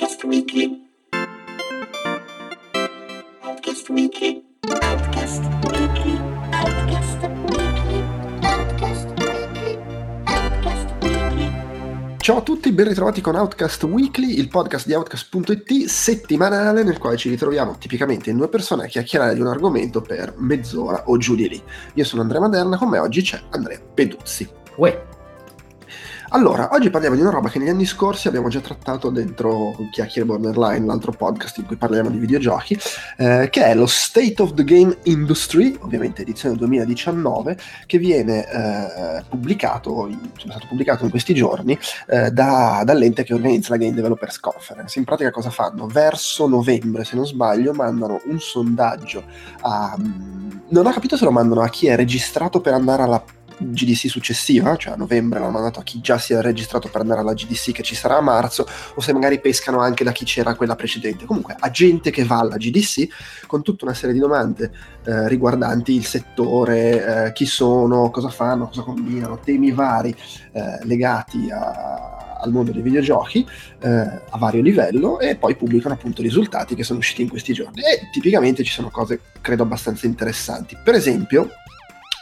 Outcast Weekly. Outcast Weekly. Outcast Weekly. Outcast Weekly. Outcast Weekly. Outcast Weekly. Ciao a tutti, ben ritrovati con Outcast Weekly, il podcast di Outcast.it settimanale nel quale ci ritroviamo tipicamente in due persone a chiacchierare di un argomento per mezz'ora o giù di lì. Io sono Andrea Maderna, con me oggi c'è Andrea Peduzzi. Uè, Allora, oggi parliamo di una roba che negli anni scorsi abbiamo già trattato dentro Chiacchiere Borderline, l'altro podcast in cui parliamo di videogiochi, eh, che è lo State of the Game Industry, ovviamente edizione 2019, che viene eh, pubblicato, in- è stato pubblicato in questi giorni eh, da- dall'ente che organizza la Game Developers Conference. In pratica cosa fanno? Verso novembre, se non sbaglio, mandano un sondaggio a... Non ho capito se lo mandano a chi è registrato per andare alla GDC successiva, cioè a novembre l'hanno mandato a chi già si è registrato per andare alla GDC che ci sarà a marzo, o se magari pescano anche da chi c'era quella precedente. Comunque, a gente che va alla GDC con tutta una serie di domande eh, riguardanti il settore, eh, chi sono, cosa fanno, cosa combinano, temi vari eh, legati a- al mondo dei videogiochi eh, a vario livello e poi pubblicano appunto i risultati che sono usciti in questi giorni. E tipicamente ci sono cose, credo, abbastanza interessanti. Per esempio,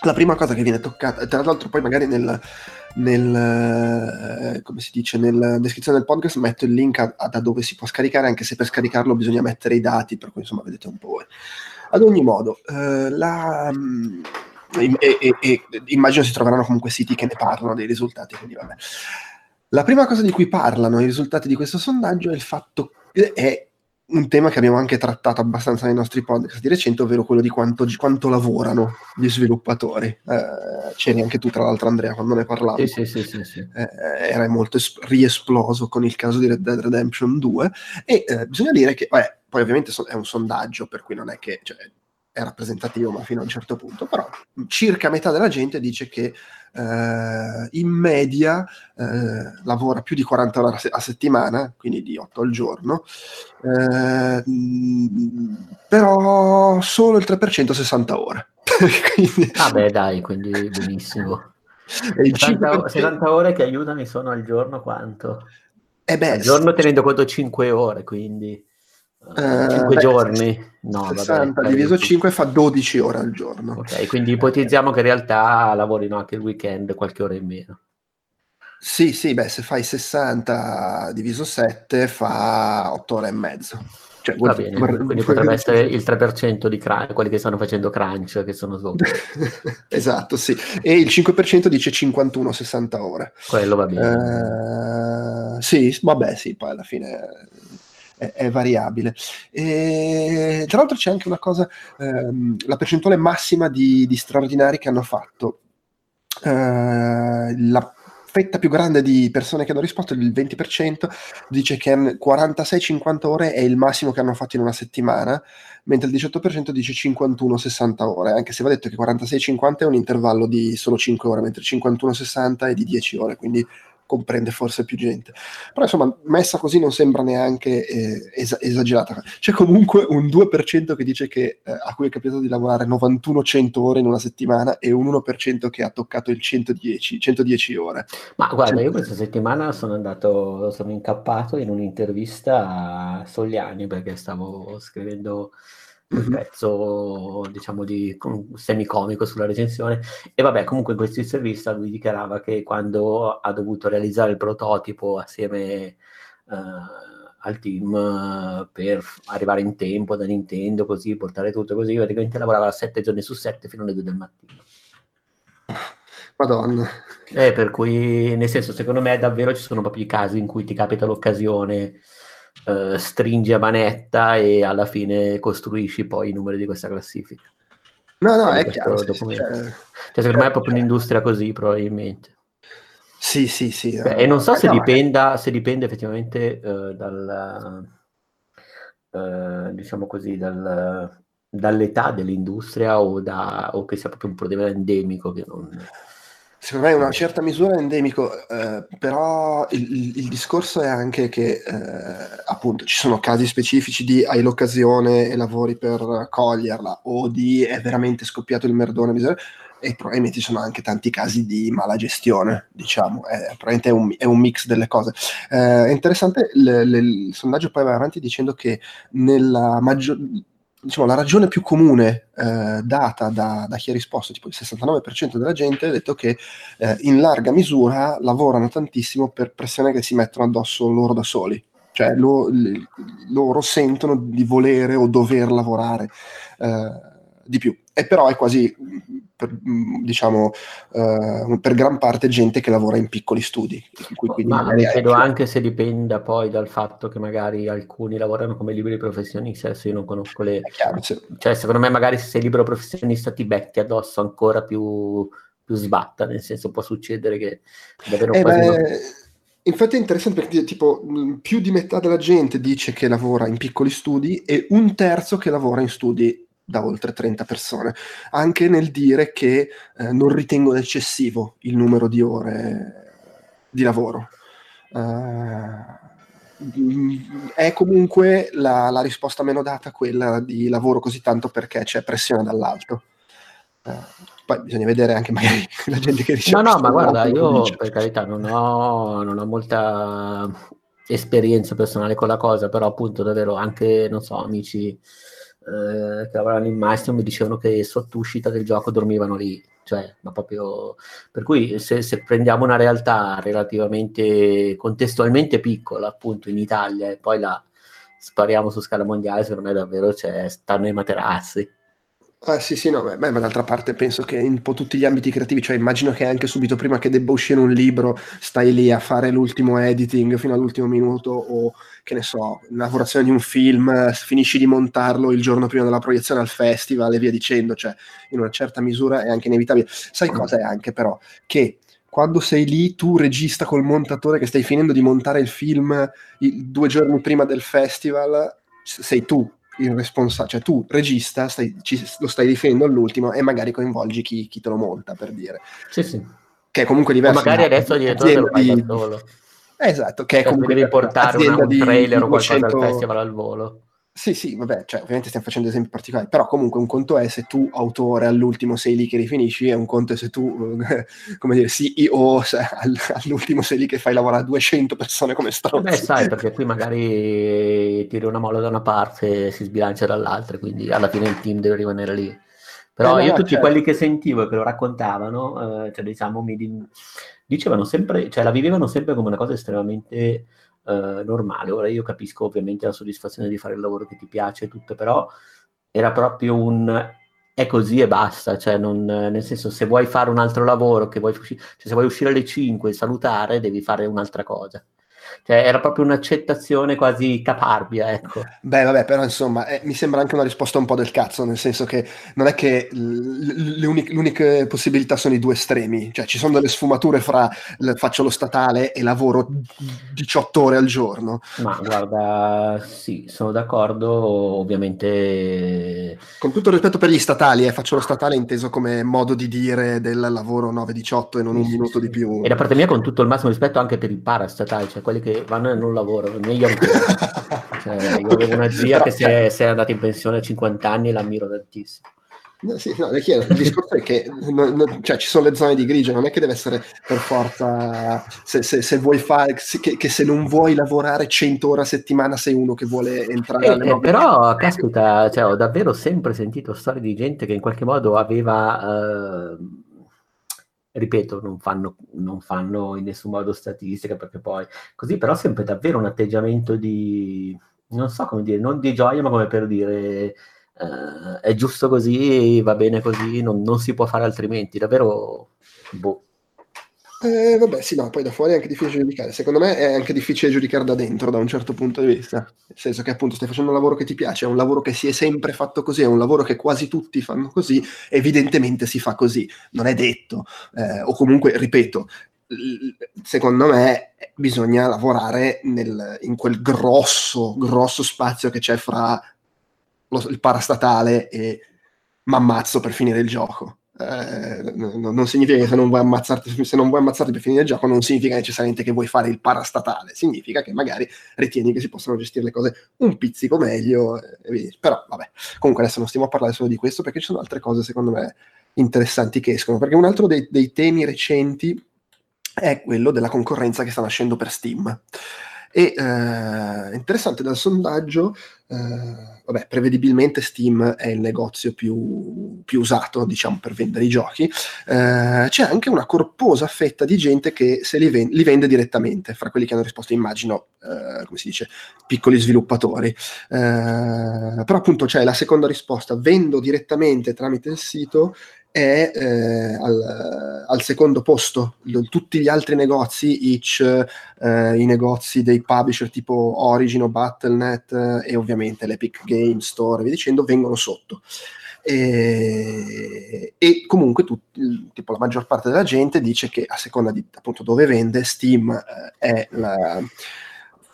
la prima cosa che viene toccata, tra l'altro poi magari nel, nel, eh, come si dice, nella descrizione del podcast metto il link a, a da dove si può scaricare, anche se per scaricarlo bisogna mettere i dati, per cui insomma vedete un po' voi. Ad ogni modo, eh, la, mm, e, e- e- immagino si troveranno comunque siti che ne parlano dei risultati, quindi vabbè. La prima cosa di cui parlano i risultati di questo sondaggio è il fatto è un tema che abbiamo anche trattato abbastanza nei nostri podcast di recente, ovvero quello di quanto, quanto lavorano gli sviluppatori. Eh, c'eri anche tu, tra l'altro, Andrea, quando ne parlavamo. sì, sì, sì, sì, sì. Eh, era molto es- riesploso con il caso di Red Dead Redemption 2 e eh, bisogna dire che, vabbè, poi ovviamente so- è un sondaggio, per cui non è che cioè, è rappresentativo, ma fino a un certo punto, però circa metà della gente dice che eh, in media eh, lavora più di 40 ore a, se- a settimana, quindi di 8 al giorno, eh, però solo il 3% 60 ore. Quindi- Ah beh dai, quindi benissimo. e il 70, 5%, 70 ore che aiutami sono al giorno quanto? eh beh, Al giorno tenendo conto 5 ore, quindi 5 beh, giorni. No, vabbè, 60 dai, diviso sì. 5 fa 12 ore al giorno. Ok, quindi ipotizziamo che in realtà lavorino anche il weekend qualche ora in meno. Sì, sì, beh, se fai 60 diviso 7 fa 8 ore e mezzo. Cioè, Va bene, vorrei- quindi potrebbe essere il 3% di crunch, quelli che stanno facendo crunch, che sono sopra. esatto, sì. E il 5% dice 51-60 ore. Quello va bene. Eh, sì, vabbè, sì, poi alla fine è, variabile. E, tra l'altro c'è anche una cosa, ehm, la percentuale massima di, di straordinari che hanno fatto. Eh, la fetta più grande di persone che hanno risposto, il 20%, dice che 46-50 ore è il massimo che hanno fatto in una settimana, mentre il 18% dice 51-60 ore, anche se va detto che 46-50 è un intervallo di solo 5 ore, mentre 51-60 è di 10 ore, quindi comprende forse più gente. Però insomma, messa così non sembra neanche eh, esa- esagerata. C'è comunque un 2% che dice che eh, a cui è capitato di lavorare 91-100 ore in una settimana e un 1% che ha toccato il 110, 110 ore. Ma guarda, Cioè- io questa settimana sono andato, sono incappato in un'intervista a Sogliani perché stavo scrivendo un Mhm. pezzo, diciamo, di com- semicomico sulla recensione. E vabbè, comunque in questa intervista lui dichiarava che quando ha dovuto realizzare il prototipo assieme eh, al team eh, per arrivare in tempo da Nintendo, così portare tutto così, praticamente lavorava sette giorni su sette fino alle due del mattino. Madonna. Eh, per cui, nel senso, secondo me davvero ci sono proprio i casi in cui ti capita l'occasione, eh, stringi a manetta e alla fine costruisci poi i numeri di questa classifica. No, no, Di è chiaro. sì, cioè- Cioè, secondo me è proprio un'industria così, probabilmente. sì, sì, sì. Beh, eh, e non so se no, dipenda, se dipende effettivamente eh, dal, eh, diciamo così, dal- dall'età dell'industria o, da, o che sia proprio un problema endemico che non... Secondo me in una certa misura è endemico, eh, però il, il- discorso è anche che eh, appunto ci sono casi specifici di hai l'occasione e lavori per coglierla o di è veramente scoppiato il merdone. bisogna- e probabilmente ci sono anche tanti casi di mala gestione, diciamo, è, probabilmente è un, è un mix delle cose. Eh, è interessante, l, l, il sondaggio poi va avanti dicendo che nella maggior diciamo, la ragione più comune eh, data da, da, chi ha risposto, tipo il 69% della gente, ha detto che eh, in larga misura lavorano tantissimo per pressione che si mettono addosso loro da soli. Cioè lo, l- loro sentono di volere o dover lavorare eh, di più. E però è quasi, per, diciamo, uh, per gran parte gente che lavora in piccoli studi. In Ma credo anche se dipenda poi dal fatto che magari alcuni lavorano come liberi professionisti, adesso io non conosco le... Chiaro, sì. Cioè secondo me magari se sei libero professionista ti becchi addosso ancora più, più sbatta, nel senso può succedere che davvero eh quasi... Beh... Infatti è interessante perché tipo più di metà della gente dice che lavora in piccoli studi e un terzo che lavora in studi da oltre 30 persone, anche nel dire che eh, non ritengono eccessivo il numero di ore di lavoro. Uh, è comunque la, la, risposta meno data quella di lavoro così tanto perché c'è pressione dall'alto. Uh, poi bisogna vedere anche magari la gente che dice... No, no, ma guarda, io per carità non ho, non ho molta esperienza personale con la cosa, però appunto davvero anche, non so, amici eh, che lavoravano in Maestro mi dicevano che sotto uscita del gioco dormivano lì, cioè, ma proprio... Per cui se, se, prendiamo una realtà relativamente, contestualmente piccola, appunto, in Italia, e poi la spariamo su scala mondiale, secondo me davvero cioè, stanno i materassi. Ah, sì, sì, no, beh, ma d'altra parte penso che in un po' tutti gli ambiti creativi, cioè immagino che anche subito prima che debba uscire un libro, stai lì a fare l'ultimo editing fino all'ultimo minuto o che ne so, lavorazione di un film, finisci di montarlo il giorno prima della proiezione al festival e via dicendo, cioè in una certa misura è anche inevitabile. Sai cosa è anche però? Che quando sei lì, tu regista col montatore che stai finendo di montare il film il, due giorni prima del festival, sei tu il responsabile, cioè tu regista stai, ci, lo stai difendendo all'ultimo e magari coinvolgi chi, chi, te lo monta per dire. Sì, sì. Che è comunque diverso. O magari adesso il direttore lo fai da solo. Esatto, che è cioè, comunque devi portare una, un trailer o qualcosa al festival al volo. Sì, sì, vabbè, cioè, ovviamente stiamo facendo esempi particolari, però comunque un conto è se tu, autore, all'ultimo sei lì che rifinisci, e un conto è se tu, come dire, CEO, all'ultimo sei lì che fai lavorare 200 persone come stronzi. Beh, sai, perché qui magari tiri una molla da una parte e si sbilancia dall'altra, quindi alla fine il team deve rimanere lì. Però eh, io no, tutti certo. quelli che sentivo e che lo raccontavano, eh, cioè diciamo, mi dicevano sempre, cioè la vivevano sempre come una cosa estremamente eh, normale. Ora io capisco ovviamente la soddisfazione di fare il lavoro che ti piace e tutto, però era proprio un è così e basta, cioè non, nel senso se vuoi fare un altro lavoro, che vuoi cioè se vuoi uscire alle 5 e salutare, devi fare un'altra cosa. Cioè, era proprio un'accettazione quasi caparbia, ecco. Beh, vabbè, però insomma, eh, mi sembra anche una risposta un po' del cazzo, nel senso che non è che le uniche, le uniche possibilità sono i due estremi, cioè ci sono delle sfumature fra faccio lo statale e lavoro 18 ore al giorno. Ma guarda, sì, sono d'accordo, ovviamente... Con tutto il rispetto per gli statali, eh, faccio lo statale inteso come modo di dire del lavoro 9-18 e non un sì, minuto sì. di più. E da parte mia con tutto il massimo rispetto anche per il parastatale, cioè quelli che vanno e non lavorano, meglio ancora. cioè, io avevo una zia che si è, si è, andata in pensione a 50 anni e l'ammiro tantissimo. No, sì, no, il discorso è che no, no, cioè, ci sono le zone di grigio, non è che deve essere per forza se, se, se vuoi fare che, che, se non vuoi lavorare 100 ore a settimana sei uno che vuole entrare eh, eh, però caspita, cioè, ho davvero sempre sentito storie di gente che in qualche modo aveva eh, ripeto, non fanno, non fanno in nessun modo statistica perché poi così, però sempre davvero un atteggiamento di, non so come dire, non di gioia, ma come per dire uh, è giusto così, va bene così, non, non si può fare altrimenti, davvero, boh. Eh, vabbè, sì, no, poi da fuori è anche difficile giudicare. Secondo me è anche difficile giudicare da dentro, da un certo punto di vista. Nel senso che appunto stai facendo un lavoro che ti piace, è un lavoro che si è sempre fatto così, è un lavoro che quasi tutti fanno così, evidentemente si fa così. Non è detto. Eh, o comunque, ripeto, secondo me bisogna lavorare nel, in quel grosso, grosso spazio che c'è fra lo, il parastatale e m'ammazzo per finire il gioco eh, non significa che se non, vuoi ammazzarti, se non vuoi ammazzarti per finire il gioco non significa necessariamente che vuoi fare il parastatale, significa che magari ritieni che si possano gestire le cose un pizzico meglio, eh, però vabbè, comunque adesso non stiamo a parlare solo di questo perché ci sono altre cose secondo me interessanti che escono, perché un altro dei, dei temi recenti è quello della concorrenza che sta nascendo per Steam. E eh, interessante dal sondaggio, eh, vabbè, prevedibilmente Steam è il negozio più, più usato, diciamo, per vendere i giochi. Eh, c'è anche una corposa fetta di gente che se li, ven- li vende direttamente, fra quelli che hanno risposto, immagino, eh, come si dice, piccoli sviluppatori. Eh, però appunto c'è la seconda risposta, vendo direttamente tramite il sito è eh, al, al, secondo posto. Tutti gli altri negozi, Itch, eh, i negozi dei publisher tipo Origin o Battle.net eh, e ovviamente l'Epic Game Store, vi dicendo, vengono sotto. E, e comunque tut, tipo la maggior parte della gente dice che a seconda di appunto dove vende, Steam eh, è la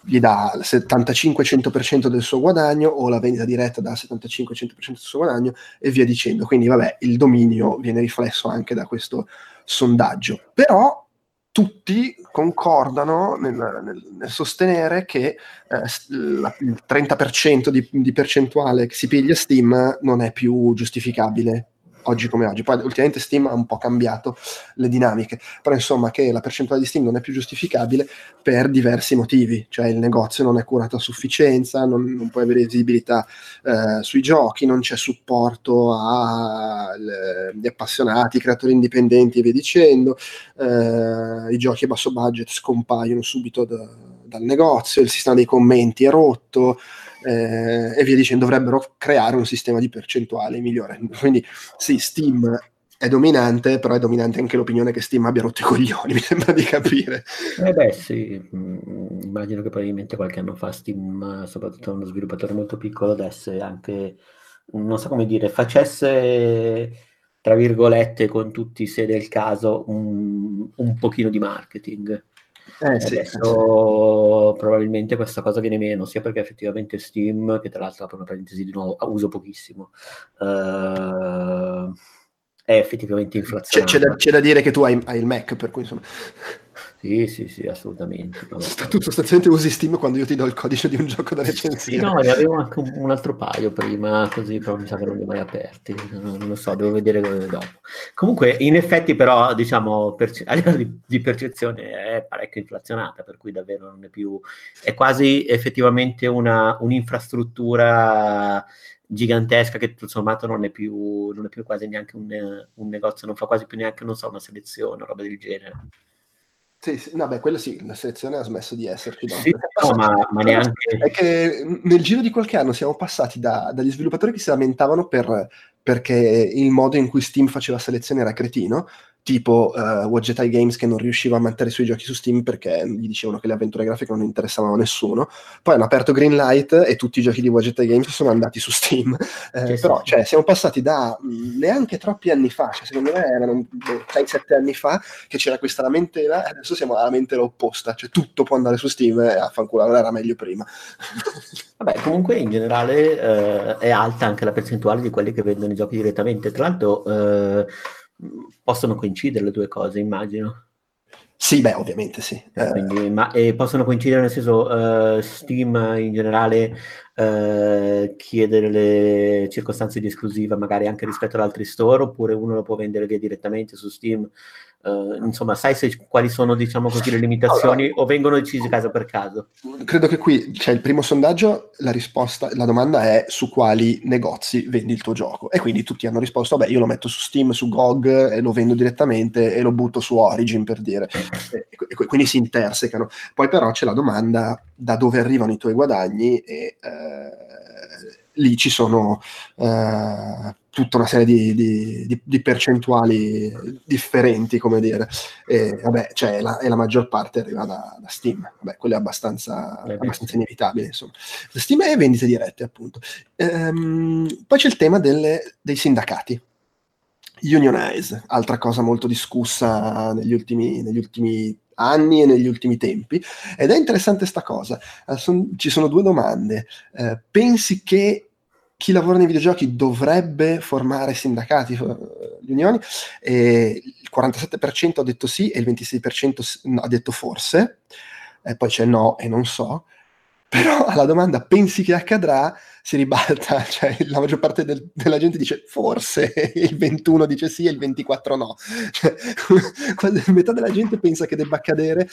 gli dà il 75-100% del suo guadagno o la vendita diretta dà il 75-100% del suo guadagno e via dicendo. Quindi vabbè, il dominio viene riflesso anche da questo sondaggio. Però tutti concordano nel, nel, nel sostenere che eh, la, il 30% di, di percentuale che si piglia Steam non è più giustificabile oggi come oggi. Poi ultimamente Steam ha un po' cambiato le dinamiche, però insomma che la percentuale di Steam non è più giustificabile per diversi motivi, cioè il negozio non è curato a sufficienza, non, non puoi avere visibilità eh, sui giochi, non c'è supporto agli appassionati, creatori indipendenti e via dicendo, eh, i giochi a basso budget scompaiono subito da, dal negozio, il sistema dei commenti è rotto, eh, e via dicendo, dovrebbero creare un sistema di percentuale migliore. Quindi sì, Steam è dominante, però è dominante anche l'opinione che Steam abbia rotto i coglioni, mi sembra di capire. Eh beh sì, mm, immagino che probabilmente qualche anno fa Steam, soprattutto uno sviluppatore molto piccolo, desse anche, non so come dire, facesse tra virgolette con tutti se del caso un, un pochino di marketing eh, sì, adesso sì. probabilmente questa cosa viene meno, sia perché effettivamente Steam, che tra l'altro apro una parentesi di nuovo, uso pochissimo, uh, è effettivamente inflazionato. C'è, c'è, da, c'è, da, dire che tu hai, hai il Mac, per cui insomma... Sì, sì, sì, assolutamente. tu sostanzialmente usi Steam quando io ti do il codice di un gioco da recensire. Sì, no, ne avevo anche un, un, altro paio prima, così però mi sa che non li ho mai aperti. Non, non lo so, devo vedere dopo. Comunque, in effetti, però, diciamo, perce- a livello di, di, percezione è parecchio inflazionata, per cui davvero non è più... è quasi effettivamente una, un'infrastruttura gigantesca che tutto sommato non è più, non è più quasi neanche un, un negozio, non fa quasi più neanche, non so, una selezione, roba del genere. Sì, sì, no, beh, sì, la selezione ha smesso di esserci. Sì, no, ma, ma, neanche... È che nel giro di qualche anno siamo passati da, dagli sviluppatori che si lamentavano per, perché il modo in cui Steam faceva selezione era cretino, tipo uh, Wadgetai Games che non riusciva a mettere i suoi giochi su Steam perché gli dicevano che le avventure grafiche non interessavano a nessuno. Poi hanno aperto Greenlight e tutti i giochi di Wadgetai Games sono andati su Steam. Eh, però cioè, siamo passati da mm, neanche troppi anni fa, cioè, secondo me erano 6-7 anni fa che c'era questa lamentela e adesso siamo alla lamentela opposta, cioè tutto può andare su Steam e affanculo, allora era meglio prima. Vabbè, comunque in generale eh, è alta anche la percentuale di quelli che vendono i giochi direttamente. Tra l'altro... Eh, possono coincidere le due cose, immagino. Sì, beh, ovviamente sì. Eh, quindi, ma, e possono coincidere nel senso, uh, Steam in generale uh, chiede le circostanze di esclusiva magari anche rispetto ad altri store, oppure uno lo può vendere via direttamente su Steam Uh, insomma, sai se, quali sono, diciamo così, le limitazioni allora, o vengono decise caso per caso? Credo che qui c'è il primo sondaggio, la risposta, la domanda è su quali negozi vendi il tuo gioco. E quindi tutti hanno risposto, beh, io lo metto su Steam, su GOG e lo vendo direttamente e lo butto su Origin per dire. e, e, quindi si intersecano. Poi però c'è la domanda da dove arrivano i tuoi guadagni e... Eh, lì ci sono eh, tutta una serie di, di, di, di, percentuali differenti, come dire. E, vabbè, cioè, la, e la maggior parte arriva da, da Steam. Vabbè, quello è abbastanza, abbastanza inevitabile, insomma. Steam e vendite dirette, appunto. Ehm, poi c'è il tema delle, dei sindacati. Unionize, altra cosa molto discussa negli ultimi, negli ultimi anni e negli ultimi tempi. Ed è interessante sta cosa. Uh, son, ci sono due domande. Uh, pensi che chi lavora nei videogiochi dovrebbe formare sindacati, uh, unioni? E il 47% ha detto sì e il 26% ha detto forse. E poi c'è no e non so. Però alla domanda pensi che accadrà si ribalta, cioè la maggior parte del, della gente dice forse, il 21 dice sì e il 24 no. Cioè, metà della gente pensa che debba accadere,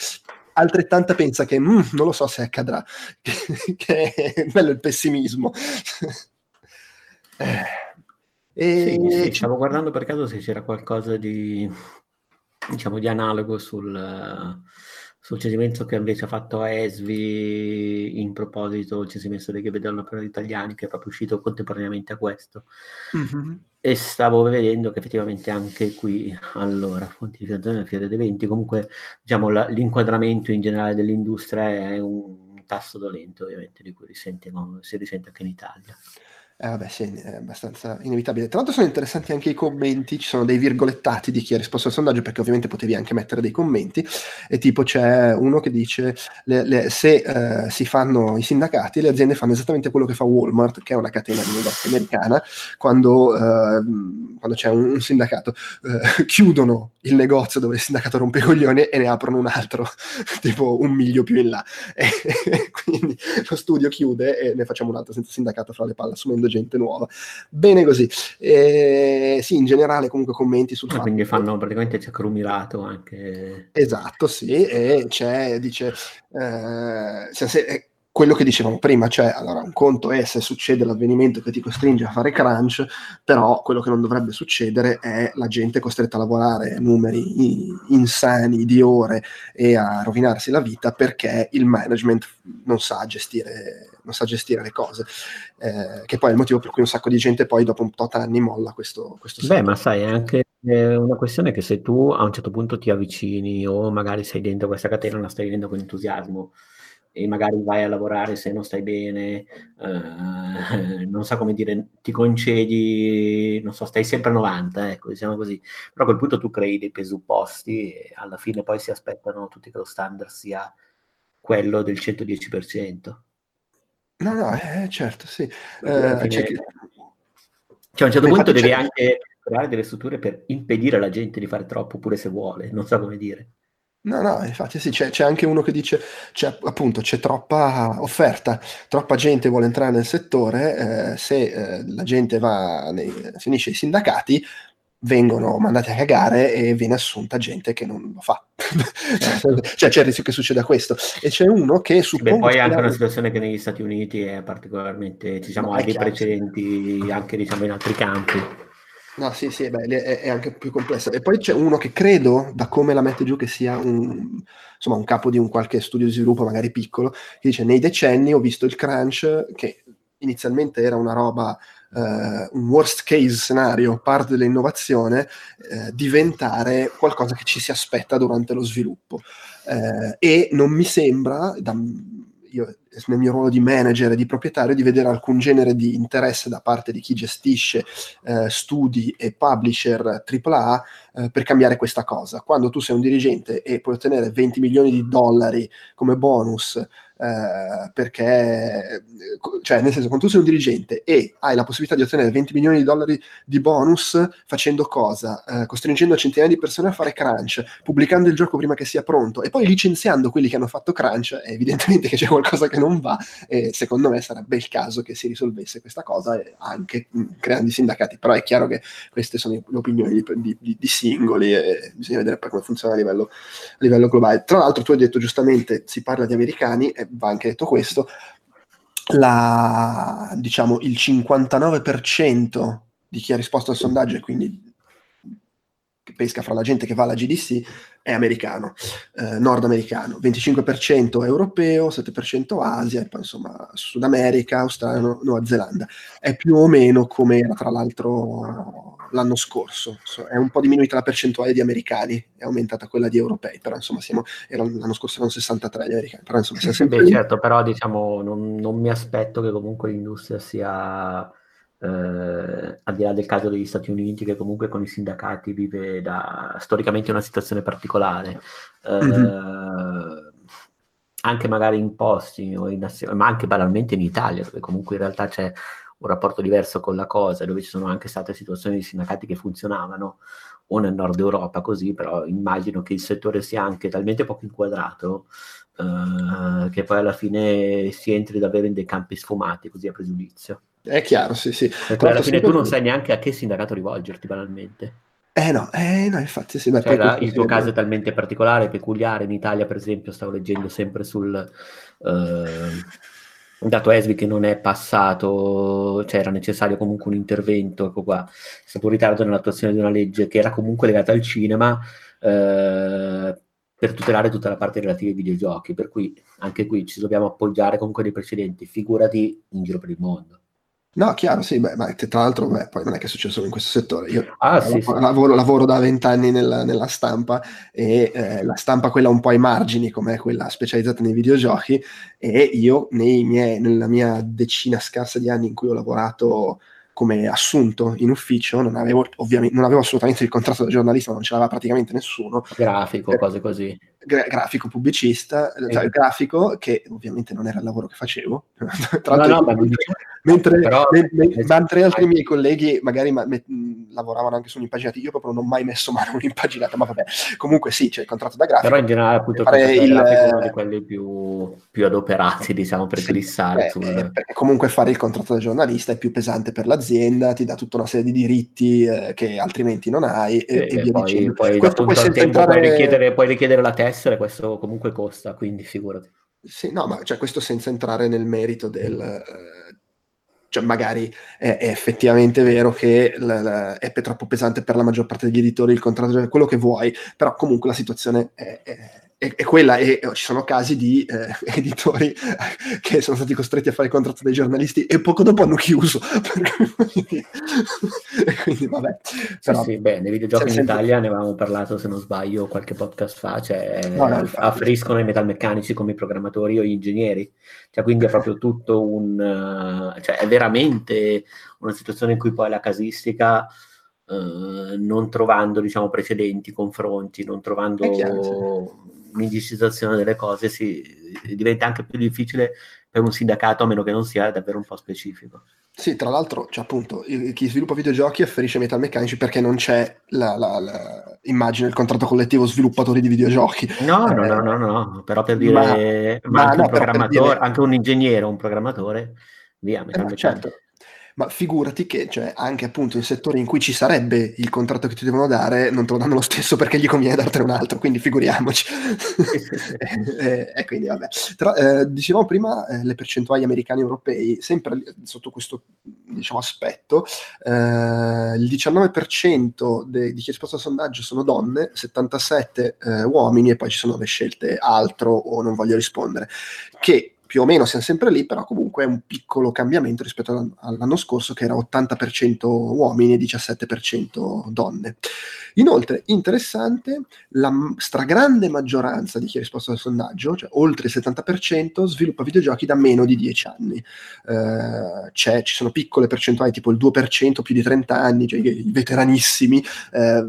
altrettanta pensa che mm, non lo so se accadrà, che, che è bello il pessimismo. Eh. E... Sì, sì, stavo guardando per caso se c'era qualcosa di, diciamo, di analogo sul, sul cedimento che invece ha fatto Esvi in proposito del cedimento dei Game per gli italiani che è proprio uscito contemporaneamente a questo mm-hmm. e stavo vedendo che effettivamente anche qui allora fonti di finanziazione fiere dei eventi comunque diciamo la, l'inquadramento in generale dell'industria è un tasto dolente ovviamente di cui risente, si risente anche in Italia eh, vabbè, sì, è abbastanza inevitabile. Tra l'altro sono interessanti anche i commenti, ci sono dei virgolettati di chi ha risposto al sondaggio, perché ovviamente potevi anche mettere dei commenti, e tipo c'è uno che dice le, le, se eh, si fanno i sindacati, le aziende fanno esattamente quello che fa Walmart, che è una catena di negozi americana, quando, eh, quando c'è un, un sindacato, eh, chiudono il negozio dove il sindacato rompe i coglioni e ne aprono un altro, tipo un miglio più in là. E, quindi lo studio chiude e ne facciamo un altro senza sindacato fra le palle, assumendo gente nuova. Bene così. E, sì, in generale comunque commenti sul ah, fatto. Quindi fanno praticamente c'è crumirato anche. Esatto, sì, e c'è, dice, eh, se, se, quello che dicevamo prima, cioè allora un conto è se succede l'avvenimento che ti costringe a fare crunch, però quello che non dovrebbe succedere è la gente costretta a lavorare numeri insani di ore e a rovinarsi la vita perché il management non sa gestire, non sa gestire le cose, eh, che poi è il motivo per cui un sacco di gente poi dopo un po' di anni molla questo, questo Beh, ma sai, è anche una questione che se tu a un certo punto ti avvicini o magari sei dentro questa catena, la stai vivendo con entusiasmo e magari vai a lavorare se non stai bene, eh, non so come dire, ti concedi, non so, stai sempre a 90, ecco, diciamo così. Però a quel punto tu crei dei presupposti e alla fine poi si aspettano tutti che lo standard sia quello del 110%. No, no, eh, certo, sì. Eh, cioè, che... cioè, a un certo punto devi anche creare delle strutture per impedire alla gente di fare troppo, pure se vuole, non so come dire. No, no, infatti sì, c'è, c'è anche uno che dice, c'è, appunto, c'è troppa offerta, troppa gente vuole entrare nel settore, eh, se eh, la gente va, nei, si unisce ai sindacati, vengono mandati a cagare e viene assunta gente che non lo fa. cioè c'è il rischio che succeda questo. E c'è uno che suppongo... Beh, poi è anche una situazione che negli Stati Uniti è particolarmente, ci siamo no, dei precedenti anche diciamo in altri campi. No, sì, sì, beh, è, è, anche più complessa. E poi c'è uno che credo, da come la mette giù, che sia un, insomma, un capo di un qualche studio di sviluppo, magari piccolo, che dice, nei decenni ho visto il crunch, che inizialmente era una roba, eh, un worst case scenario, parte dell'innovazione, eh, diventare qualcosa che ci si aspetta durante lo sviluppo. Eh, e non mi sembra, da, io nel mio ruolo di manager e di proprietario di vedere alcun genere di interesse da parte di chi gestisce eh, studi e publisher AAA eh, per cambiare questa cosa. Quando tu sei un dirigente e puoi ottenere 20 milioni di dollari come bonus eh, perché, cioè, nel senso, quando tu sei un dirigente e hai la possibilità di ottenere 20 milioni di dollari di bonus facendo cosa? Eh, costringendo centinaia di persone a fare crunch, pubblicando il gioco prima che sia pronto e poi licenziando quelli che hanno fatto crunch, evidentemente che c'è qualcosa che non va e secondo me sarebbe il caso che si risolvesse questa cosa anche creando i sindacati. Però è chiaro che queste sono le opinioni di, di, di singoli e bisogna vedere poi come funziona a livello, a livello globale. Tra l'altro tu hai detto giustamente, si parla di americani va anche detto questo, la, diciamo, il 59% di chi ha risposto al sondaggio e quindi pesca fra la gente che va alla GDC è americano, eh, nordamericano, 25% europeo, 7% Asia insomma Sud America, Australia, Nuova Zelanda. È più o meno come era tra l'altro l'anno scorso. È un po' diminuita la percentuale di americani, è aumentata quella di europei, però insomma siamo, era, l'anno scorso erano 63 gli americani. Però insomma siamo sempre... Beh, certo, però diciamo non, non, mi aspetto che comunque l'industria sia... Eh, al di là del caso degli Stati Uniti, che comunque con i sindacati vive da storicamente una situazione particolare, eh, mm-hmm. anche magari in posti, o in, ma anche banalmente in Italia, dove comunque in realtà c'è un rapporto diverso con la cosa, dove ci sono anche state situazioni di sindacati che funzionavano, o nel nord Europa così, però immagino che il settore sia anche talmente poco inquadrato eh, che poi alla fine si entri davvero in dei campi sfumati, così a pregiudizio. È chiaro, sì, sì. Perché alla fine tu non sai neanche a che sindacato rivolgerti banalmente. Eh no, eh no, infatti sì. Cioè, la- il tuo caso è talmente particolare, peculiare. In Italia, per esempio, stavo leggendo sempre sul eh, dato ESVI che non è passato, cioè era necessario comunque un intervento. Ecco qua, è stato un ritardo nell'attuazione di una legge che era comunque legata al cinema eh, per tutelare tutta la parte relativa ai videogiochi. Per cui anche qui ci dobbiamo appoggiare comunque dei precedenti, figurati in giro per il mondo. No, chiaro, sì, beh, ma tra l'altro, beh, poi non è che è successo solo in questo settore. Io Ah, sì, sì. lavoro, lavoro da vent'anni nella, nella stampa e eh, la stampa quella un po' ai margini, come quella specializzata nei videogiochi, e io nei miei- nella mia decina scarsa di anni in cui ho lavorato come assunto in ufficio, non avevo, ovviamente, non avevo assolutamente il contratto da giornalista, non ce l'aveva praticamente nessuno, Grafico, Eh, cose così. Gra- grafico pubblicista, eh, cioè, grafico che ovviamente non era il lavoro che facevo. Tra No, l'altro, no, dicevo- mentre, però- me- me- mentre altri miei colleghi magari ma- me- mh, lavoravano anche su un'impaginata, io proprio non ho mai messo mano a un'impaginata, ma vabbè, comunque sì, c'è il contratto da grafico. Però in generale appunto fare il- grafico è uno di quelli più, più adoperati, diciamo, per Sì, glissare sul... eh, perché comunque fare il contratto da giornalista è più pesante per l'azienda, ti dà tutta una serie di diritti eh, che altrimenti non hai e, e, e e via poi, dicendo. poi Questo al senza tempo puoi entrare- richiedere, puoi richiedere la tessera e questo comunque costa, quindi figurati. Sì, no, ma cioè, questo senza entrare nel merito del... eh, cioè magari è, è effettivamente vero che la- la- è troppo pesante per la maggior parte degli editori il contratto, cioè quello che vuoi, però comunque la situazione è, è- è- è quella e eh, ci sono casi di eh, editori che sono stati costretti a fare il contratto dei giornalisti e poco dopo hanno chiuso. quindi vabbè. Sì, Però, sì, beh, nei videogiochi in sempre- Italia ne avevamo parlato, se non sbaglio, qualche podcast fa, cioè No, no, infatti. affriscono i metalmeccanici come i programmatori o gli ingegneri, cioè quindi è proprio tutto un... eh, cioè è veramente una situazione in cui poi la casistica, eh, non trovando, diciamo, precedenti, confronti, non trovando chiaro, sì. Un'indicizzazione delle cose, si, diventa anche più difficile per un sindacato, a meno che non sia davvero un po' specifico. Sì, tra l'altro, cioè, appunto, il- chi sviluppa videogiochi afferisce ai metalmeccanici perché non c'è la, la- la- immagine, il contratto collettivo sviluppatori di videogiochi. No, no, Eh, no, no, no, però per dire, ma- ma, ma anche no, un però per dire- anche un ingegnere un programmatore, via, Eh, ma metalmeccanico. certo. Ma figurati che cioè, anche appunto in settori in cui ci sarebbe il contratto che ti devono dare, non te lo danno lo stesso perché gli conviene dartene un altro, quindi figuriamoci. e, e quindi vabbè. Tra- eh, dicevamo prima eh, le percentuali americani e europei, sempre sotto questo diciamo, aspetto, eh, il 19% de- di chi ha risposto al sondaggio sono donne, 77 eh, uomini e poi ci sono le scelte altro o non voglio rispondere, che più o meno siamo sempre lì, però comunque è un piccolo cambiamento rispetto all'anno- scorso che era 80% uomini e 17% donne. Inoltre, interessante, la stragrande maggioranza di chi ha risposto al sondaggio, cioè oltre il 70%, sviluppa videogiochi da meno di 10 anni. Eh, ci sono piccole percentuali, tipo il 2% più di 30 anni, cioè i veteranissimi, eh,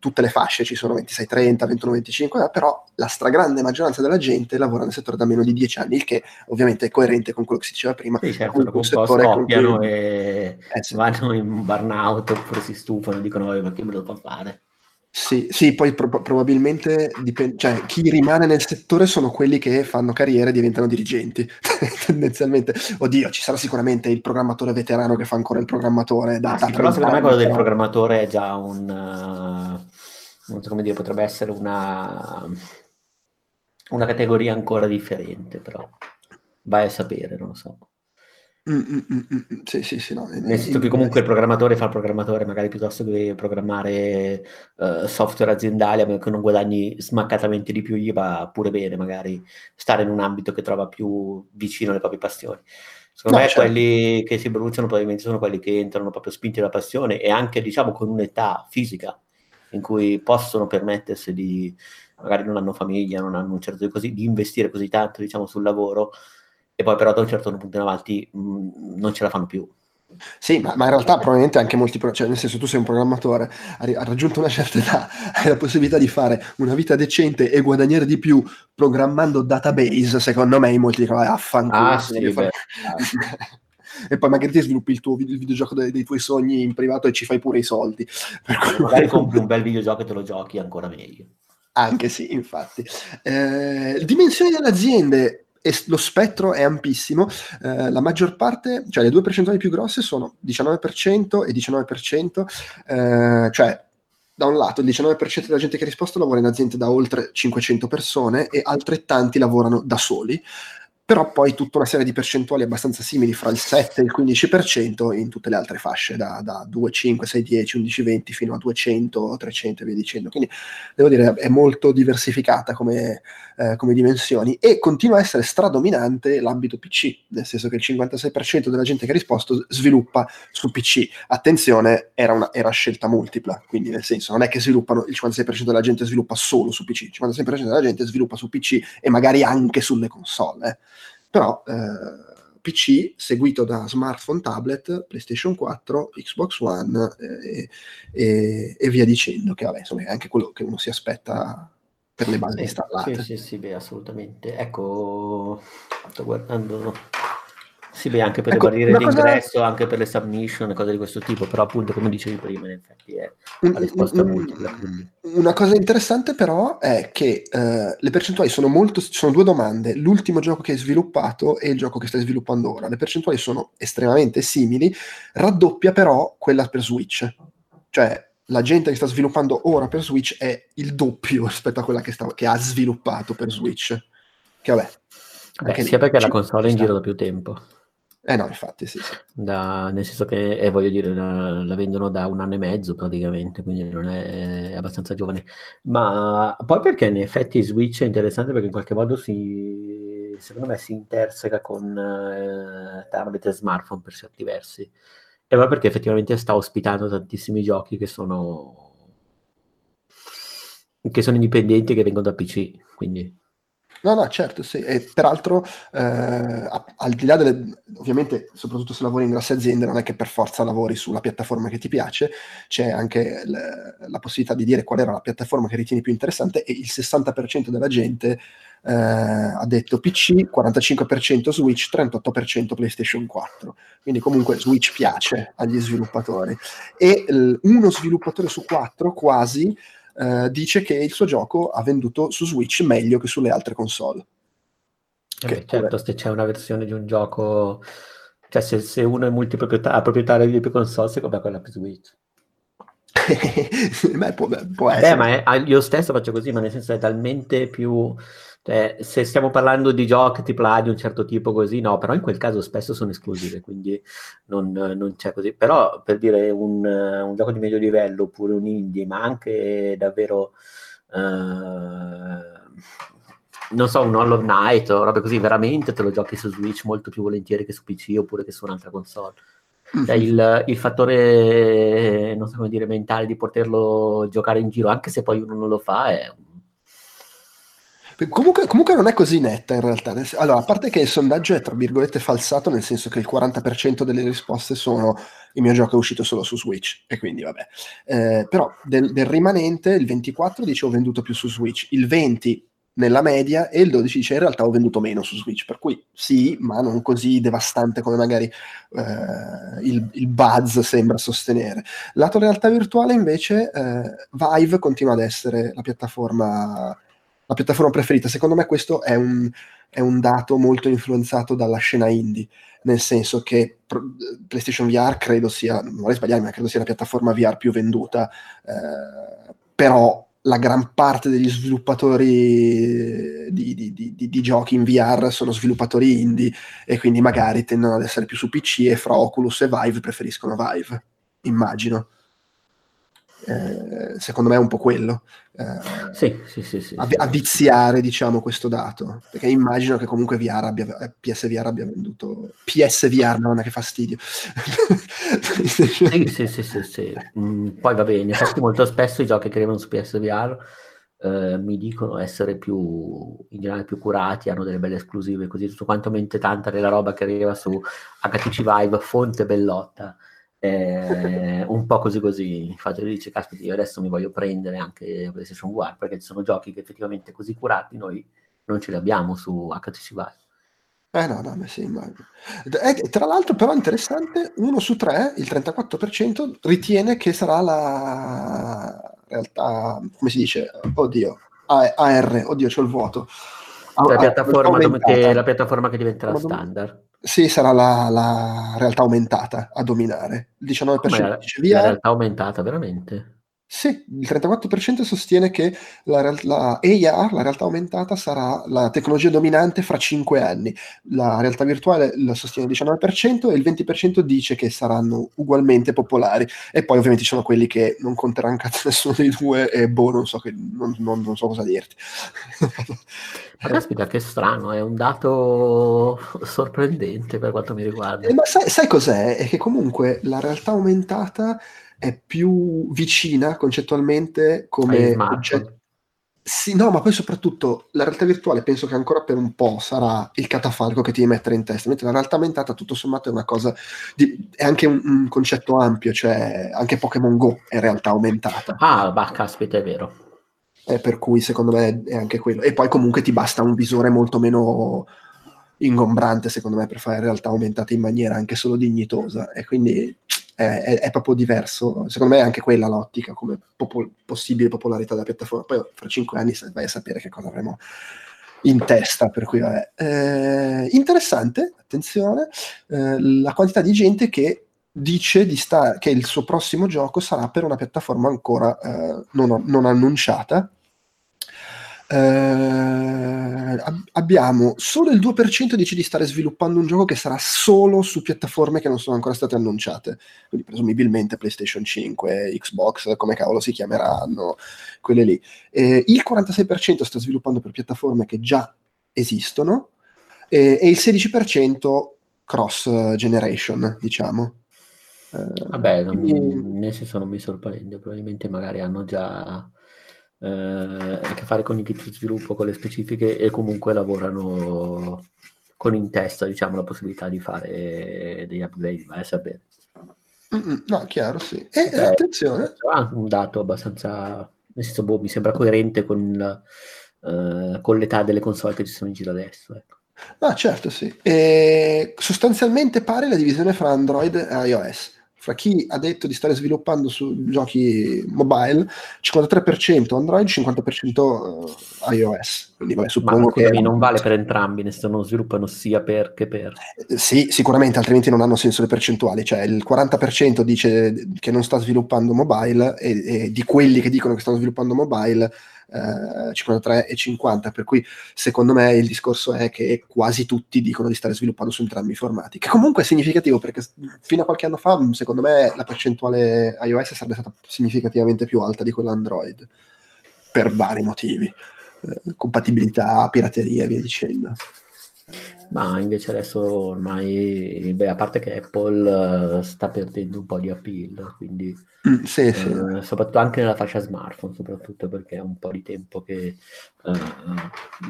tutte le fasce ci sono 26-30, 21-25, però la stragrande maggioranza della gente lavora nel settore da meno di 10 anni, il che ovviamente è coerente con quello che si diceva prima. Sì, certo, un un settore scoppiano cui- e Eh, sì. vanno in burnout oppure si stufano e dicono "Eh, ma che me lo fa fare? Sì, sì, poi pro- probabilmente dipende, cioè chi rimane nel settore sono quelli che fanno carriera e diventano dirigenti, tendenzialmente. Oddio, ci sarà sicuramente il programmatore veterano che fa ancora il programmatore da, Ah, sì, però 30 secondo me quello del programmatore è già un... eh, non so come dire, potrebbe essere una, una categoria ancora differente, però vai a sapere, non lo so. Mm, mm, mm, mm, mm, Sì, sì, sì, no. Nel senso che comunque il programmatore fa il programmatore magari piuttosto che programmare eh, software aziendali, a meno che non guadagni smaccatamente di più, gli va pure bene magari stare in un ambito che trova più vicino alle proprie passioni. Secondo No, me certo. quelli che si bruciano probabilmente sono quelli che entrano proprio spinti dalla passione e anche diciamo con un'età fisica in cui possono permettersi di, magari non hanno famiglia, non hanno un certo di così, di investire così tanto diciamo sul lavoro e poi però da un certo punto in avanti mh, non ce la fanno più. Sì, ma, ma in realtà probabilmente anche molti, pro- cioè nel senso tu sei un programmatore, hai hai raggiunto una certa età, hai la possibilità di fare una vita decente e guadagnare di più programmando database, secondo me in molti dicono, "Ah, affanculo, Ah, sì, fare-" e poi magari ti sviluppi il tuo video- il videogioco dei, dei tuoi sogni in privato e ci fai pure i soldi. Per cui- Magari compri un bel videogioco e te lo giochi ancora meglio. Anche sì, infatti. Eh, dimensioni delle aziende, e lo spettro è ampissimo. Eh, la maggior parte, cioè le due percentuali più grosse sono 19% e 19%, eh, cioè da un lato il 19% della gente che ha risposto lavora in aziende da oltre 500 persone e altrettanti lavorano da soli. Però poi tutta una serie di percentuali abbastanza simili fra il 7 e il 15% in tutte le altre fasce, da, da 2, 5, 6, 10, 11, 20 fino a 200, 300 e via dicendo. Quindi devo dire, è molto diversificata come, eh, come dimensioni e continua a essere stradominante l'ambito PC, nel senso che il 56% della gente che ha risposto sviluppa su PC. Attenzione, era, una, era scelta multipla, quindi nel senso non è che sviluppano, il 56% della gente sviluppa solo su PC, il 56% della gente sviluppa su PC e magari anche sulle console. eh. Però eh, PC seguito da smartphone, tablet, PlayStation 4, Xbox One eh, e, e via dicendo, che vabbè, insomma, è anche quello che uno si aspetta per le basi Sì, installate. sì, sì, sì, beh, assolutamente. Ecco, sto guardando. Sì, beh, anche per Ecco, le barriere una cosa- d'ingresso, anche per le submission e cose di questo tipo, però appunto, come dicevi prima, in effetti è Un- la risposta un- multipla. quindi. Una cosa interessante però è che eh, le percentuali sono molto, ci sono due domande, l'ultimo gioco che hai sviluppato e il gioco che stai sviluppando ora. Le percentuali sono estremamente simili, raddoppia però quella per Switch. Cioè la gente che sta sviluppando ora per Switch è il doppio rispetto a quella che, sta- che ha sviluppato per Switch. Che vabbè. Beh, sia perché la console è in giro da più tempo, Eh no, infatti sì, sì. da- nel senso che, eh, voglio dire, la, la vendono da un anno e mezzo praticamente, quindi non è, è abbastanza giovane. Ma poi perché in effetti Switch è interessante perché in qualche modo si, secondo me si interseca con eh, tablet e smartphone per certi versi. E poi perché effettivamente sta ospitando tantissimi giochi che sono, che sono indipendenti e che vengono da PC, quindi... No, no, certo, sì. E peraltro, eh, al di là delle, ovviamente, soprattutto se lavori in grosse aziende, non è che per forza lavori sulla piattaforma che ti piace, c'è anche l- la possibilità di dire qual era la piattaforma che ritieni più interessante e il 60% della gente eh, ha detto PC, 45% Switch, 38% PlayStation 4. Quindi comunque Switch piace agli sviluppatori. E l- uno sviluppatore su quattro quasi eh, dice che il suo gioco ha venduto su Switch meglio che sulle altre console. Eh Che beh, certo, se c'è una versione di un gioco, cioè se, se uno è multiproprietario, proprietario di più console, secondo me quella più Switch. Beh, può, può Beh, ma è- ah, io stesso faccio così, ma nel senso è talmente più... Cioè, se stiamo parlando di giochi AAA di un certo tipo così, no, però in quel caso spesso sono esclusive, quindi non, non c'è così. Però per dire un, un gioco di medio livello oppure un indie, ma anche davvero, eh, non so, un Hollow Knight o robe così, veramente te lo giochi su Switch molto più volentieri che su PC oppure che su un'altra console. Cioè, il, il fattore, non so come dire, mentale di poterlo giocare in giro, anche se poi uno non lo fa, è... Comunque, comunque non è così netta in realtà. Allora, a parte che il sondaggio è tra virgolette falsato, nel senso che il 40% delle risposte sono il mio gioco è uscito solo su Switch, e quindi vabbè. Eh, però del, del rimanente, il 24 dice ho venduto più su Switch, il 20 nella media e il 12 dice in realtà ho venduto meno su Switch, per cui sì, ma non così devastante come magari eh, il, il buzz sembra sostenere. Lato realtà virtuale invece eh, Vive continua ad essere la piattaforma la piattaforma preferita. Secondo me questo è un, è un dato molto influenzato dalla scena indie, nel senso che PlayStation VR credo sia, non vorrei sbagliarmi, ma credo sia la piattaforma VR più venduta, eh, però la gran parte degli sviluppatori di- di- di- di giochi in VR sono sviluppatori indie e quindi magari tendono ad essere più su PC e fra Oculus e Vive preferiscono Vive, immagino. Eh, secondo me è un po' quello. Eh, Sì, sì, sì, sì. a, sì. a viziare diciamo questo dato perché immagino che comunque VR abbia, eh, PSVR abbia venduto PSVR no, non è che fastidio Sì, sì, sì, sì, sì. Mm, poi va bene, in effetti molto spesso i giochi che arrivano su PSVR eh, mi dicono essere più, in generale più curati, hanno delle belle esclusive, così tutto quanto mente tanta della roba che arriva su HTC Vive, fonte bellotta, eh, un po' così così, infatti lui dice, caspita, io adesso mi voglio prendere anche PlayStation VR, perché ci sono giochi che effettivamente così curati noi non ce li abbiamo su HTC Vive. Eh no, no, sì, immagino. Eh, tra l'altro, però, interessante, uno su tre, il 34%, ritiene che sarà la realtà, come si dice, oddio, AR, oddio, c'ho il vuoto. La piattaforma, che, la piattaforma che diventerà standard. Sì, sarà la, la realtà aumentata a dominare. Il 19% Ma la, dice la VR, realtà aumentata, veramente? Sì, il 34% sostiene che la, real- la AR, la realtà aumentata, sarà la tecnologia dominante fra 5 anni. La realtà virtuale la sostiene il 19% e il 20% dice che saranno ugualmente popolari. E poi ovviamente ci sono quelli che non conteranno cazzo nessuno dei due e boh, non so, che, non, non- non so cosa dirti. Ma caspita, che strano, è un dato sorprendente per quanto mi riguarda. Eh, ma sai, sai cos'è? È che comunque la realtà aumentata è più vicina concettualmente come oggetto. Sì, no, ma poi soprattutto la realtà virtuale penso che ancora per un po' sarà il catafalco che ti devi mettere in testa, mentre la realtà aumentata tutto sommato è una cosa, di- è anche un, un concetto ampio, cioè anche Pokémon Go è realtà aumentata, Ah, bah, caspita, è vero. eh, per cui secondo me è anche quello. E poi comunque ti basta un visore molto meno ingombrante secondo me per fare realtà aumentata in maniera anche solo dignitosa e quindi è, è- è proprio diverso. Secondo me è anche quella l'ottica come popo- possibile popolarità della piattaforma. Poi fra cinque anni vai a sapere che cosa avremo in testa, per cui vabbè. Eh, interessante, attenzione, eh, la quantità di gente che dice di sta- che il suo prossimo gioco sarà per una piattaforma ancora eh, non, non annunciata. Eh, ab- abbiamo solo il 2% dice di stare sviluppando un gioco che sarà solo su piattaforme che non sono ancora state annunciate, quindi presumibilmente PlayStation 5, Xbox, come cavolo si chiameranno, quelle lì. Eh, il 46% sta sviluppando per piattaforme che già esistono eh, e il 16% cross generation, diciamo. Eh, Vabbè, non, quindi- nel senso non mi sorprende, probabilmente magari hanno già eh, a che fare con i kit di sviluppo, con le specifiche e comunque lavorano con in testa, diciamo, la possibilità di fare degli upgrade, vai a sapere. No, chiaro, sì. E Beh, attenzione, Però anche un dato abbastanza, nel senso, boh, mi sembra coerente con, eh, con l'età delle console che ci sono in giro adesso. Ecco. Ah, certo, sì. E sostanzialmente pare la divisione fra Android e iOS. Fra chi ha detto di stare sviluppando su giochi mobile, 53% Android, 50% eh, iOS. Quindi vabbè, Ma suppongo che... scusami, non vale per entrambi, senso non sviluppano sia per che per. Eh, Sì, sicuramente, altrimenti non hanno senso le percentuali. Cioè, il 40% dice che non sta sviluppando mobile e, e di quelli che dicono che stanno sviluppando mobile, eh, 53 e 50. Per cui, secondo me, il discorso è che quasi tutti dicono di stare sviluppando su entrambi i formati. Che comunque è significativo perché fino a qualche anno fa, mh, secondo me, la percentuale iOS sarebbe stata significativamente più alta di quella Android per vari motivi. Eh, compatibilità, pirateria e via dicendo. Ma invece adesso ormai, beh, a parte che Apple eh, sta perdendo un po' di appeal, quindi Mm, sì, sì. eh, soprattutto anche nella fascia smartphone, soprattutto perché è un po' di tempo che eh,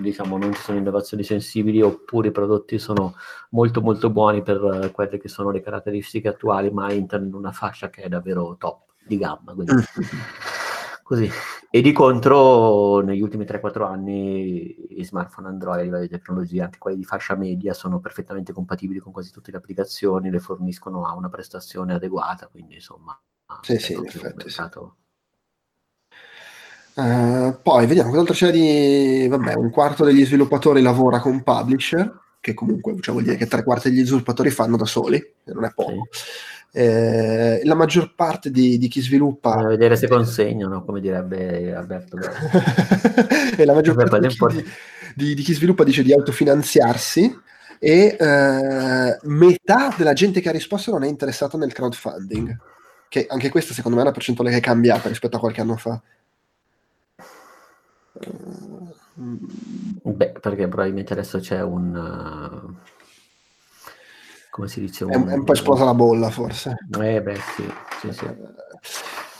diciamo non ci sono innovazioni sensibili oppure i prodotti sono molto molto buoni per eh, quelle che sono le caratteristiche attuali, ma entrano in una fascia che è davvero top di gamma. Quindi, Mm. Così. E di contro, negli ultimi 3-4 anni, i smartphone Android a livello di tecnologia, anche quelli di fascia media, sono perfettamente compatibili con quasi tutte le applicazioni, le forniscono a una prestazione adeguata, quindi insomma, Sì, è sì, in effetti, sì. mercato. Eh, poi vediamo cos'altro c'è di... Vabbè, un quarto degli sviluppatori lavora con publisher, che comunque cioè, vuol dire che tre quarti degli sviluppatori fanno da soli, non è poco. Eh, la maggior parte di, di chi sviluppa... Bisogna vedere se consegnano, come direbbe Alberto. e la maggior parte di chi, di- di- chi sviluppa dice di autofinanziarsi e eh, metà della gente che ha risposto non è interessata nel crowdfunding, che anche questa secondo me è una percentuale che è cambiata rispetto a qualche anno fa. Beh, perché probabilmente adesso c'è un... uh, come si dice? è, è un po' esplosa la bolla forse. Eh beh, sì, sì, sì.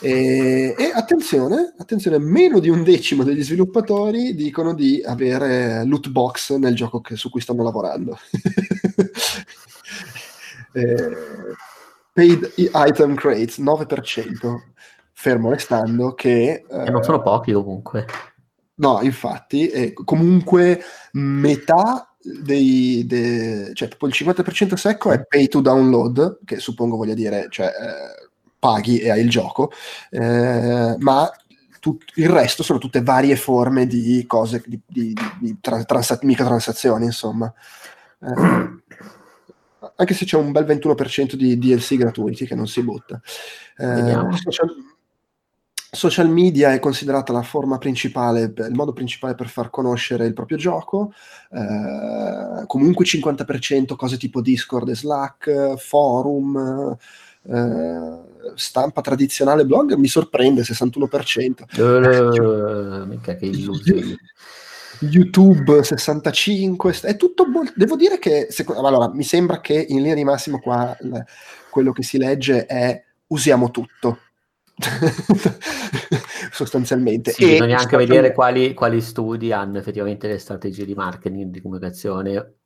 E, e attenzione, attenzione, meno di un decimo degli sviluppatori dicono di avere loot box nel gioco che- su cui stanno lavorando. Eh, paid item crates 9%, fermo restando che... eh, E non sono pochi comunque. No, infatti, eh, comunque metà dei, dei- cioè proprio il 50% secco è pay to download, che suppongo voglia dire, cioè eh, paghi e hai il gioco, eh, ma tut- il resto sono tutte varie forme di cose, di, di, di- di tra- transa- microtransazioni, insomma. Eh, anche se c'è un bel 21% di DLC gratuiti che non si butta. Eh, social, social media è considerata la forma principale, il modo principale per far conoscere il proprio gioco. Eh, comunque 50% cose tipo Discord e Slack, forum, eh, stampa tradizionale, blog, mi sorprende 61%. Eh, mica che illusione. YouTube 65, è tutto molto... Devo dire che, secondo... allora, mi sembra che in linea di massimo qua l- quello che si legge è usiamo tutto. Sostanzialmente. Sì, bisogna sta anche vedere quali, quali studi hanno effettivamente le strategie di marketing, di comunicazione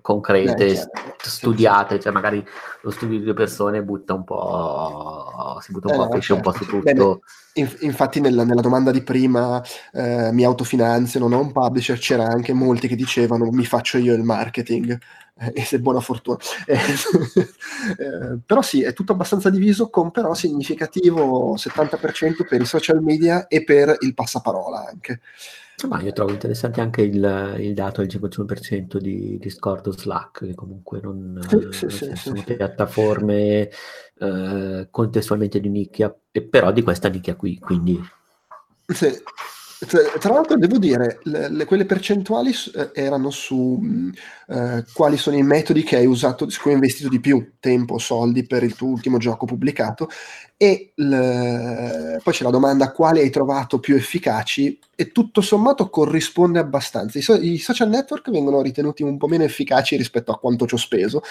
concrete, Eh, s- certo. studiate, cioè magari lo studio di due persone butta un po', si butta un Eh, po' a no, pesce un po' certo. su tutto. Bene, Inf- infatti nella, nella domanda di prima eh, mi autofinanzio, non ho un publisher, c'era anche molti che dicevano mi faccio io il marketing eh, e se buona fortuna. Eh, eh, però sì, è tutto abbastanza diviso con però significativo 70% per i social media e per il passaparola anche. Ma io trovo interessante anche il, il dato del 51% di Discord o Slack, che comunque non, Sì, sì, sono sì. piattaforme eh, contestualmente di nicchia, e però di questa nicchia qui, quindi Sì. Tra tra l'altro devo dire, le- le- quelle percentuali eh, erano su mh, eh, quali sono i metodi che hai usato, su cui hai investito di più tempo, soldi per il tuo ultimo gioco pubblicato. E l- poi c'è la domanda quali hai trovato più efficaci? E tutto sommato corrisponde abbastanza. I, so- i social network vengono ritenuti un po' meno efficaci rispetto a quanto ci ho speso,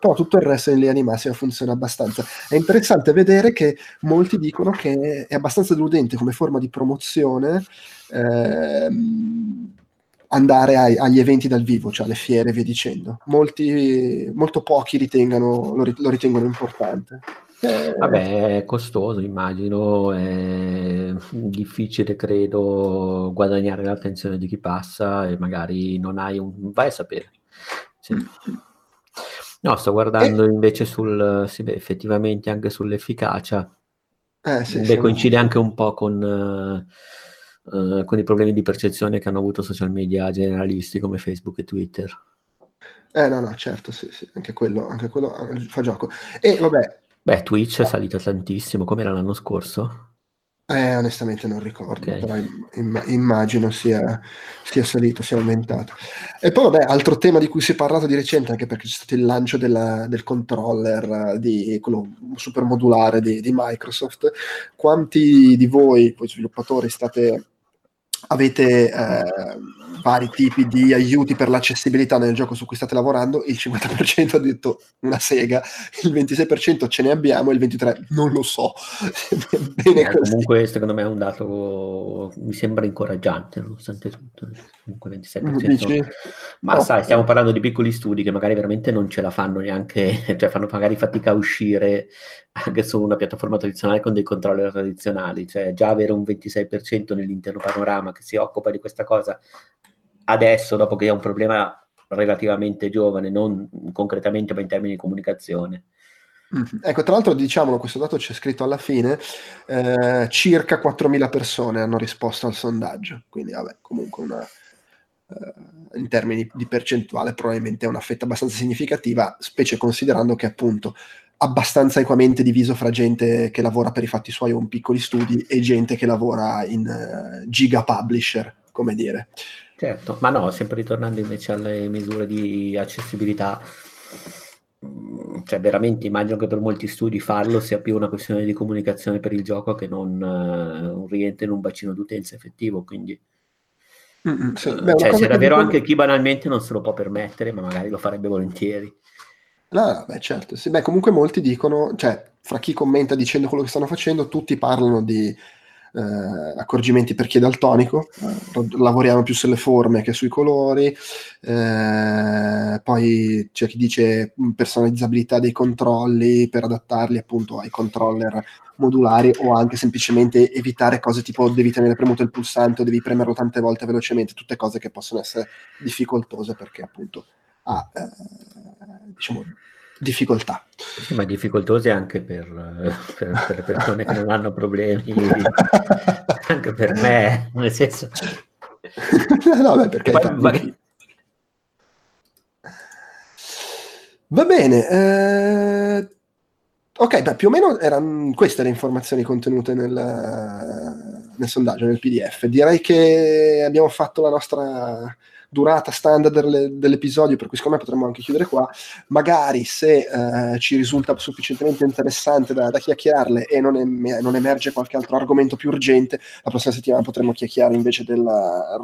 però tutto il resto in linea di massima funziona abbastanza. È interessante vedere che molti dicono che è abbastanza deludente come forma di promozione ehm, andare ai- agli eventi dal vivo, cioè alle fiere e via dicendo. Molti, molto pochi ritengano, lo, lo ritengono importante. Eh, Vabbè, è costoso, immagino, è difficile, credo, guadagnare l'attenzione di chi passa e magari non hai un... vai a sapere. Sì. No, sto guardando invece sul, sì, beh, effettivamente anche sull'efficacia. eh, sì, Beh, sì, coincide anche un po' con, eh, eh, con i problemi di percezione che hanno avuto social media generalisti come Facebook e Twitter. Eh, no, no, certo, sì, sì, anche quello, anche quello eh, fa gioco. E vabbè, Beh, Twitch è salita tantissimo, come era l'anno scorso? Eh, onestamente non ricordo, Ok. però im- imm- immagino sia, sia salito, sia aumentato. E poi, vabbè, altro tema di cui si è parlato di recente, anche perché c'è stato il lancio della- del controller, eh, di, quello super modulare di, di Microsoft. Quanti di voi, voi sviluppatori, state, avete eh, vari tipi di aiuti per l'accessibilità nel gioco su cui state lavorando? Il 50% ha detto una sega, il 26% ce ne abbiamo, e il 23% non lo so. Bene Eh, comunque, secondo me è un dato mi sembra incoraggiante, nonostante tutto. Comunque 26%. Dici? Ma Oh. sai, stiamo parlando di piccoli studi che magari veramente non ce la fanno neanche, cioè fanno magari fatica a uscire anche su una piattaforma tradizionale con dei controller tradizionali. Cioè, già avere un 26% nell'intero panorama che si occupa di questa cosa adesso, dopo che è un problema relativamente giovane, non concretamente, ma in termini di comunicazione. Mhm. Ecco, tra l'altro diciamolo, questo dato c'è scritto alla fine, eh, circa 4.000 persone hanno risposto al sondaggio, quindi vabbè, comunque una, eh, in termini di percentuale probabilmente è una fetta abbastanza significativa, specie considerando che appunto abbastanza equamente diviso fra gente che lavora per i fatti suoi o in piccoli studi e gente che lavora in eh, giga publisher, come dire. Certo, ma no, sempre ritornando invece alle misure di accessibilità, mm, cioè veramente immagino che per molti studi farlo sia più una questione di comunicazione per il gioco che non eh, un rientro in un bacino d'utenza effettivo, quindi Mm, sì. eh, Beh, cioè, c'è davvero dicono- anche chi banalmente non se lo può permettere, ma magari lo farebbe volentieri. No, no, beh, certo, sì. Beh, comunque molti dicono, cioè, fra chi commenta dicendo quello che stanno facendo, tutti parlano di eh, accorgimenti per chi è daltonico, eh, lavoriamo più sulle forme che sui colori, eh, poi c'è chi dice personalizzabilità dei controlli per adattarli appunto ai controller modulari o anche semplicemente evitare cose tipo devi tenere premuto il pulsante o devi premerlo tante volte velocemente, tutte cose che possono essere difficoltose perché appunto ha eh, diciamo difficoltà. Sì, ma difficoltose anche per, per, per persone che non hanno problemi, anche per me, nel senso... no, beh, perché... Va, va... va bene, eh... ok, beh, più o meno erano queste le informazioni contenute nel, nel sondaggio, nel PDF. Direi che abbiamo fatto la nostra durata standard delle, dell'episodio, per cui secondo me potremmo anche chiudere qua. Magari se eh, ci risulta sufficientemente interessante da, da chiacchierarle e non, em- non, emerge qualche altro argomento più urgente, la prossima settimana potremmo chiacchierare invece del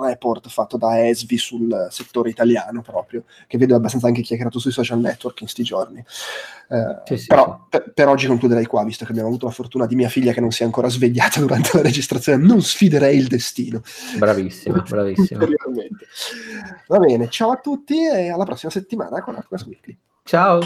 report fatto da Esvi sul settore italiano proprio, che vedo abbastanza anche chiacchierato sui social network in sti giorni. Eh, sì, sì, però sì. Per, per, oggi concluderei qua, visto che abbiamo avuto la fortuna di mia figlia che non si è ancora svegliata durante la registrazione. Non sfiderei il destino. Bravissima, bravissima. Va bene, ciao a tutti e alla prossima settimana con Atlas Weekly. Ciao.